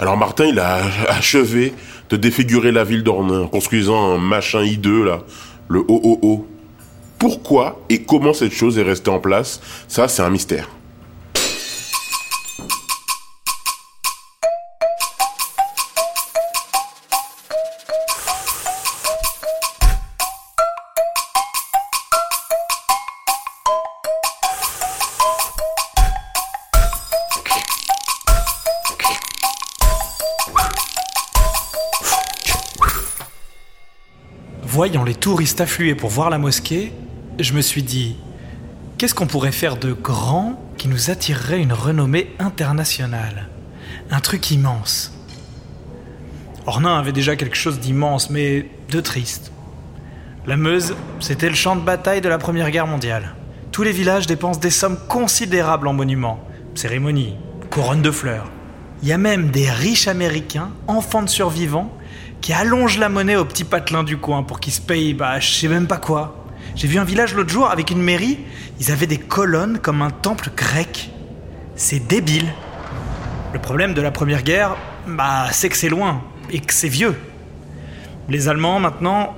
Alors Martin, il a achevé de défigurer la ville d'Ornain construisant un machin hideux là, le OOO. Pourquoi et comment cette chose est restée en place, ça c'est un mystère. Voyant les touristes affluer pour voir la mosquée, je me suis dit, qu'est-ce qu'on pourrait faire de grand qui nous attirerait une renommée internationale? Un truc immense. Ornain avait déjà quelque chose d'immense, mais de triste. La Meuse, c'était le champ de bataille de la Première Guerre mondiale. Tous les villages dépensent des sommes considérables en monuments, cérémonies, couronnes de fleurs. Il y a même des riches Américains, enfants de survivants, qui allonge la monnaie au petit patelin du coin pour qu'il se paye, bah, je sais même pas quoi. J'ai vu un village l'autre jour avec une mairie, ils avaient des colonnes comme un temple grec. C'est débile. Le problème de la première guerre, bah, c'est que c'est loin et que c'est vieux. Les Allemands, maintenant,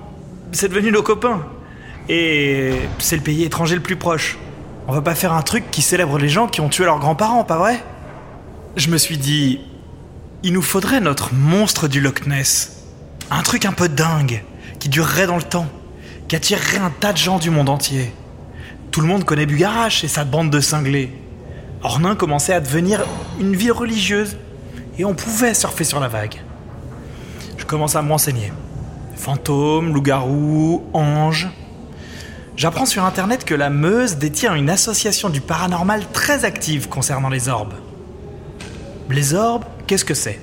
c'est devenu nos copains. Et c'est le pays étranger le plus proche. On va pas faire un truc qui célèbre les gens qui ont tué leurs grands-parents, pas vrai? Je me suis dit, il nous faudrait notre monstre du Loch Ness. Un truc un peu dingue, qui durerait dans le temps, qui attirerait un tas de gens du monde entier. Tout le monde connaît Bugarache et sa bande de cinglés. Ornain commençait à devenir une ville religieuse, et on pouvait surfer sur la vague. Je commence à me renseigner. Fantômes, loups-garous, anges. J'apprends sur internet que la Meuse détient une association du paranormal très active concernant les orbes. Les orbes, qu'est-ce que c'est?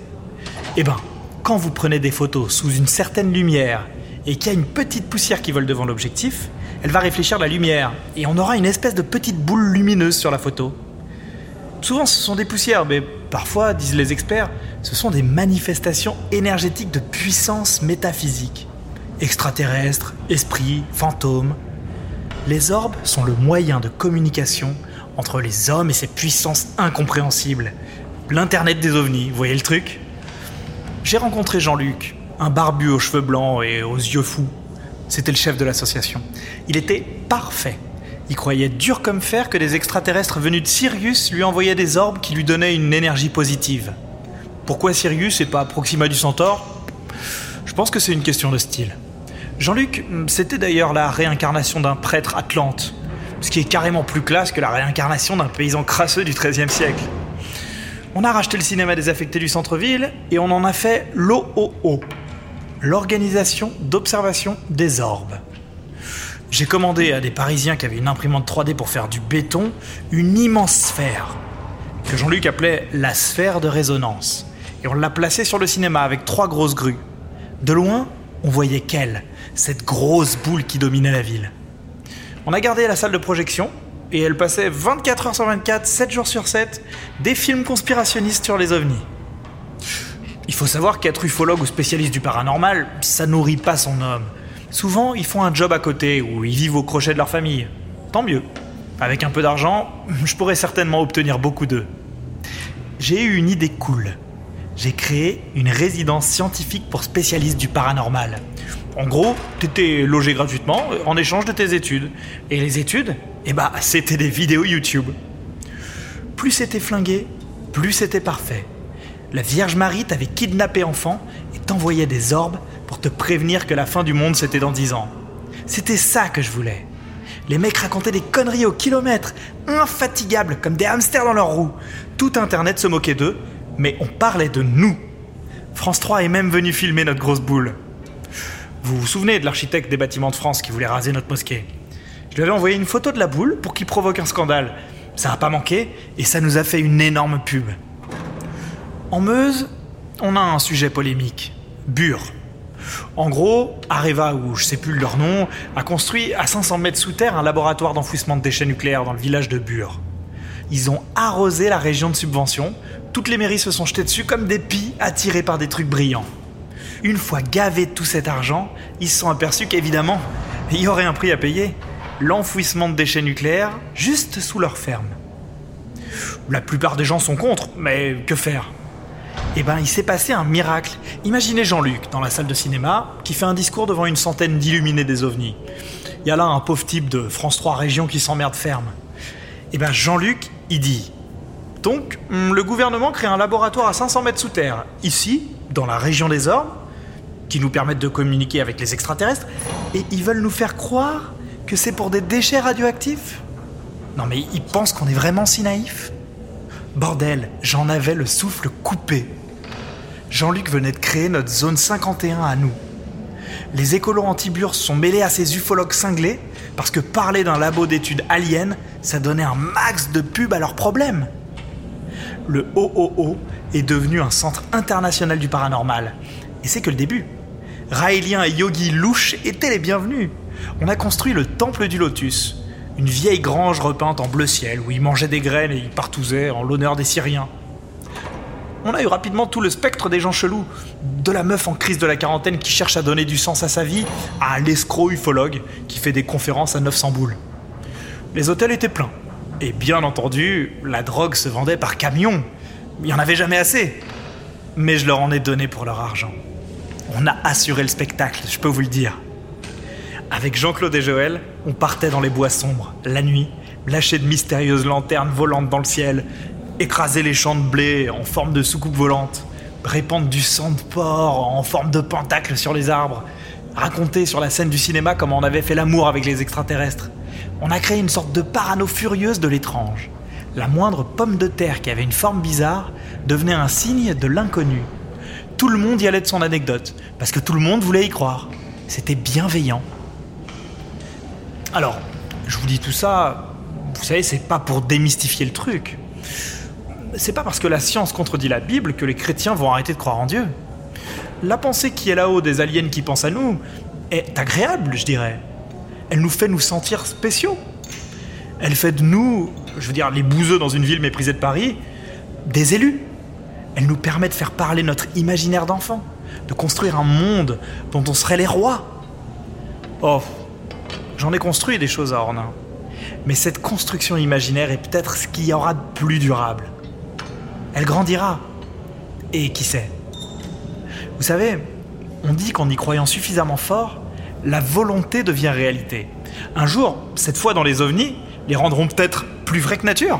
Eh ben, quand vous prenez des photos sous une certaine lumière et qu'il y a une petite poussière qui vole devant l'objectif, elle va réfléchir la lumière et on aura une espèce de petite boule lumineuse sur la photo. Souvent ce sont des poussières, mais parfois, disent les experts, ce sont des manifestations énergétiques de puissance métaphysique. Extraterrestres, esprits, fantômes. Les orbes sont le moyen de communication entre les hommes et ces puissances incompréhensibles. L'Internet des ovnis, vous voyez le truc? J'ai rencontré Jean-Luc, un barbu aux cheveux blancs et aux yeux fous. C'était le chef de l'association. Il était parfait. Il croyait dur comme fer que des extraterrestres venus de Sirius lui envoyaient des orbes qui lui donnaient une énergie positive. Pourquoi Sirius et pas Proxima du Centaure? Je pense que c'est une question de style. Jean-Luc, c'était d'ailleurs la réincarnation d'un prêtre atlante, ce qui est carrément plus classe que la réincarnation d'un paysan crasseux du XIIIe siècle. On a racheté le cinéma désaffecté du centre-ville et on en a fait l'OOO, l'Organisation d'observation des orbes. J'ai commandé à des Parisiens qui avaient une imprimante 3D pour faire du béton une immense sphère, que Jean-Luc appelait la sphère de résonance. Et on l'a placée sur le cinéma avec trois grosses grues. De loin, on voyait qu'elle, cette grosse boule qui dominait la ville. On a gardé la salle de projection et elle passait 24 heures sur 24, 7 jours sur 7, des films conspirationnistes sur les ovnis. Il faut savoir qu'être ufologue ou spécialiste du paranormal, ça nourrit pas son homme. Souvent, ils font un job à côté ou ils vivent au crochet de leur famille. Tant mieux. Avec un peu d'argent, je pourrais certainement obtenir beaucoup d'eux. J'ai eu une idée cool. J'ai créé une résidence scientifique pour spécialistes du paranormal. En gros, t'étais logé gratuitement en échange de tes études. Et les études, eh bah, c'était des vidéos YouTube. Plus c'était flingué, plus c'était parfait. La Vierge Marie t'avait kidnappé enfant et t'envoyait des orbes pour te prévenir que la fin du monde c'était dans dix ans. C'était ça que je voulais. Les mecs racontaient des conneries au kilomètre, infatigables comme des hamsters dans leur roue. Tout Internet se moquait d'eux, mais on parlait de nous. France 3 est même venu filmer notre grosse boule. Vous vous souvenez de l'architecte des bâtiments de France qui voulait raser notre mosquée? Je lui avais envoyé une photo de la boule pour qu'il provoque un scandale. Ça n'a pas manqué et ça nous a fait une énorme pub. En Meuse, on a un sujet polémique. Bure. En gros, Areva, ou je sais plus leur nom, a construit à 500 mètres sous terre un laboratoire d'enfouissement de déchets nucléaires dans le village de Bure. Ils ont arrosé la région de subvention, toutes les mairies se sont jetées dessus comme des pies attirées par des trucs brillants. Une fois gavés de tout cet argent, ils se sont aperçus qu'évidemment, il y aurait un prix à payer. L'enfouissement de déchets nucléaires juste sous leur ferme. La plupart des gens sont contre, mais que faire? Eh ben, il s'est passé un miracle. Imaginez Jean-Luc dans la salle de cinéma qui fait un discours devant une centaine d'illuminés des ovnis. Il y a là un pauvre type de France 3 Région qui s'emmerde ferme. Eh ben, Jean-Luc, il dit Donc, hum, le gouvernement crée un laboratoire à 500 mètres sous terre, ici, dans la région des Ormes, qui nous permettent de communiquer avec les extraterrestres, et ils veulent nous faire croire que c'est pour des déchets radioactifs Non mais ils pensent qu'on est vraiment si naïfs Bordel, j'en avais le souffle coupé. Jean-Luc venait de créer notre zone 51 à nous. Les écolos anti-burs sont mêlés à ces ufologues cinglés parce que parler d'un labo d'études aliens, ça donnait un max de pub à leurs problèmes. Le OOO est devenu un centre international du paranormal. Et c'est que le début. Raélien et Yogi louche étaient les bienvenus. On a construit le Temple du Lotus, une vieille grange repeinte en bleu ciel où ils mangeaient des graines et ils partousaient en l'honneur des Syriens. On a eu rapidement tout le spectre des gens chelous, de la meuf en crise de la quarantaine qui cherche à donner du sens à sa vie, à l'escroc ufologue qui fait des conférences à 900 boules. Les hôtels étaient pleins. Et bien entendu, la drogue se vendait par camion. Il n'y en avait jamais assez. Mais je leur en ai donné pour leur argent. On a assuré le spectacle, je peux vous le dire. Avec Jean-Claude et Joël, on partait dans les bois sombres, la nuit, lâcher de mystérieuses lanternes volantes dans le ciel, écraser les champs de blé en forme de soucoupe volante, répandre du sang de porc en forme de pentacle sur les arbres, raconter sur la scène du cinéma comment on avait fait l'amour avec les extraterrestres. On a créé une sorte de parano furieuse de l'étrange. La moindre pomme de terre qui avait une forme bizarre devenait un signe de l'inconnu tout le monde y allait de son anecdote, parce que tout le monde voulait y croire. C'était bienveillant. Alors, je vous dis tout ça, vous savez, c'est pas pour démystifier le truc. C'est pas parce que la science contredit la Bible que les chrétiens vont arrêter de croire en Dieu. La pensée qui est là-haut des aliens qui pensent à nous est agréable, je dirais. Elle nous fait nous sentir spéciaux. Elle fait de nous, je veux dire, les bouseux dans une ville méprisée de Paris, des élus. Elle nous permet de faire parler notre imaginaire d'enfant, de construire un monde dont on serait les rois. Oh, j'en ai construit des choses à Ornain. Mais cette construction imaginaire est peut-être ce qu'il y aura de plus durable. Elle grandira. Et qui sait? Vous savez, on dit qu'en y croyant suffisamment fort, la volonté devient réalité. Un jour, cette fois dans les ovnis, les rendront peut-être plus vrais que nature.